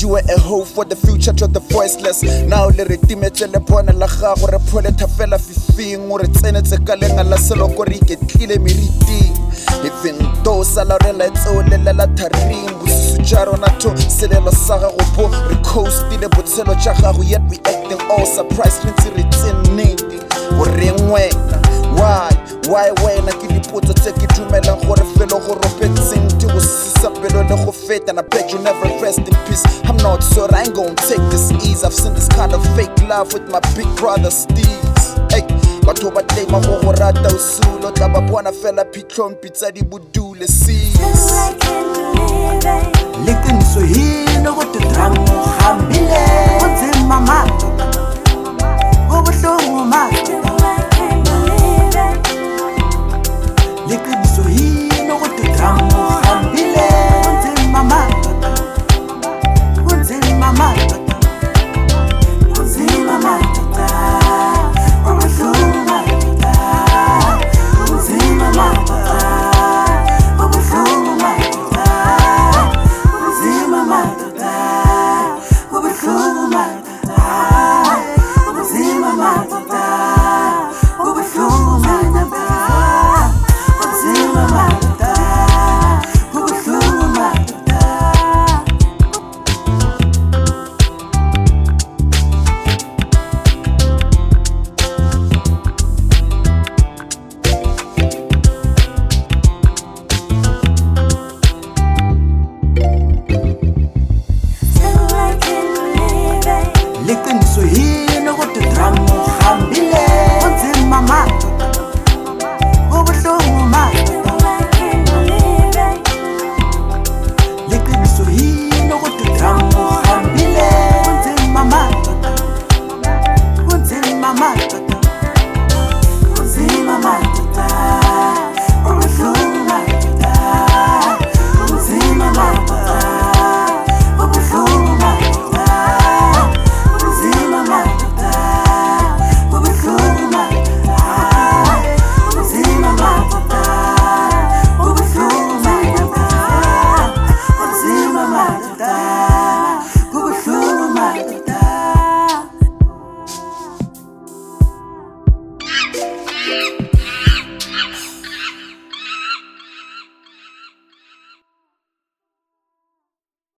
you were a hope for the future to the voiceless. Now le re timetse le pone la gago re pholetha fela fifing o re tsenetse ka lenga la seloko re iketlile meriting. Even though salarela tseo lelela tharing bosisu ja rona to selelo sa gago po re coastile botshelo ja gago yet we acting all surprise re ntse re tsenete o reng wena? Why? Why wena? Ke dipotso tse ke dumelang gore felo go ropetseng di go sisa le go and I bet you never rest in peace. I'm not sure, I ain't gonna take this ease. I've seen this kind of fake love with my big brother Steve's hey batho ba tlema go go rata o sulo tla ba bona fela phitlhompi tsa di bodule sis liqiniso yini ukuthi udramu uhambile kunzima madoda kubuhlungu madoda liqiniso yini my mind.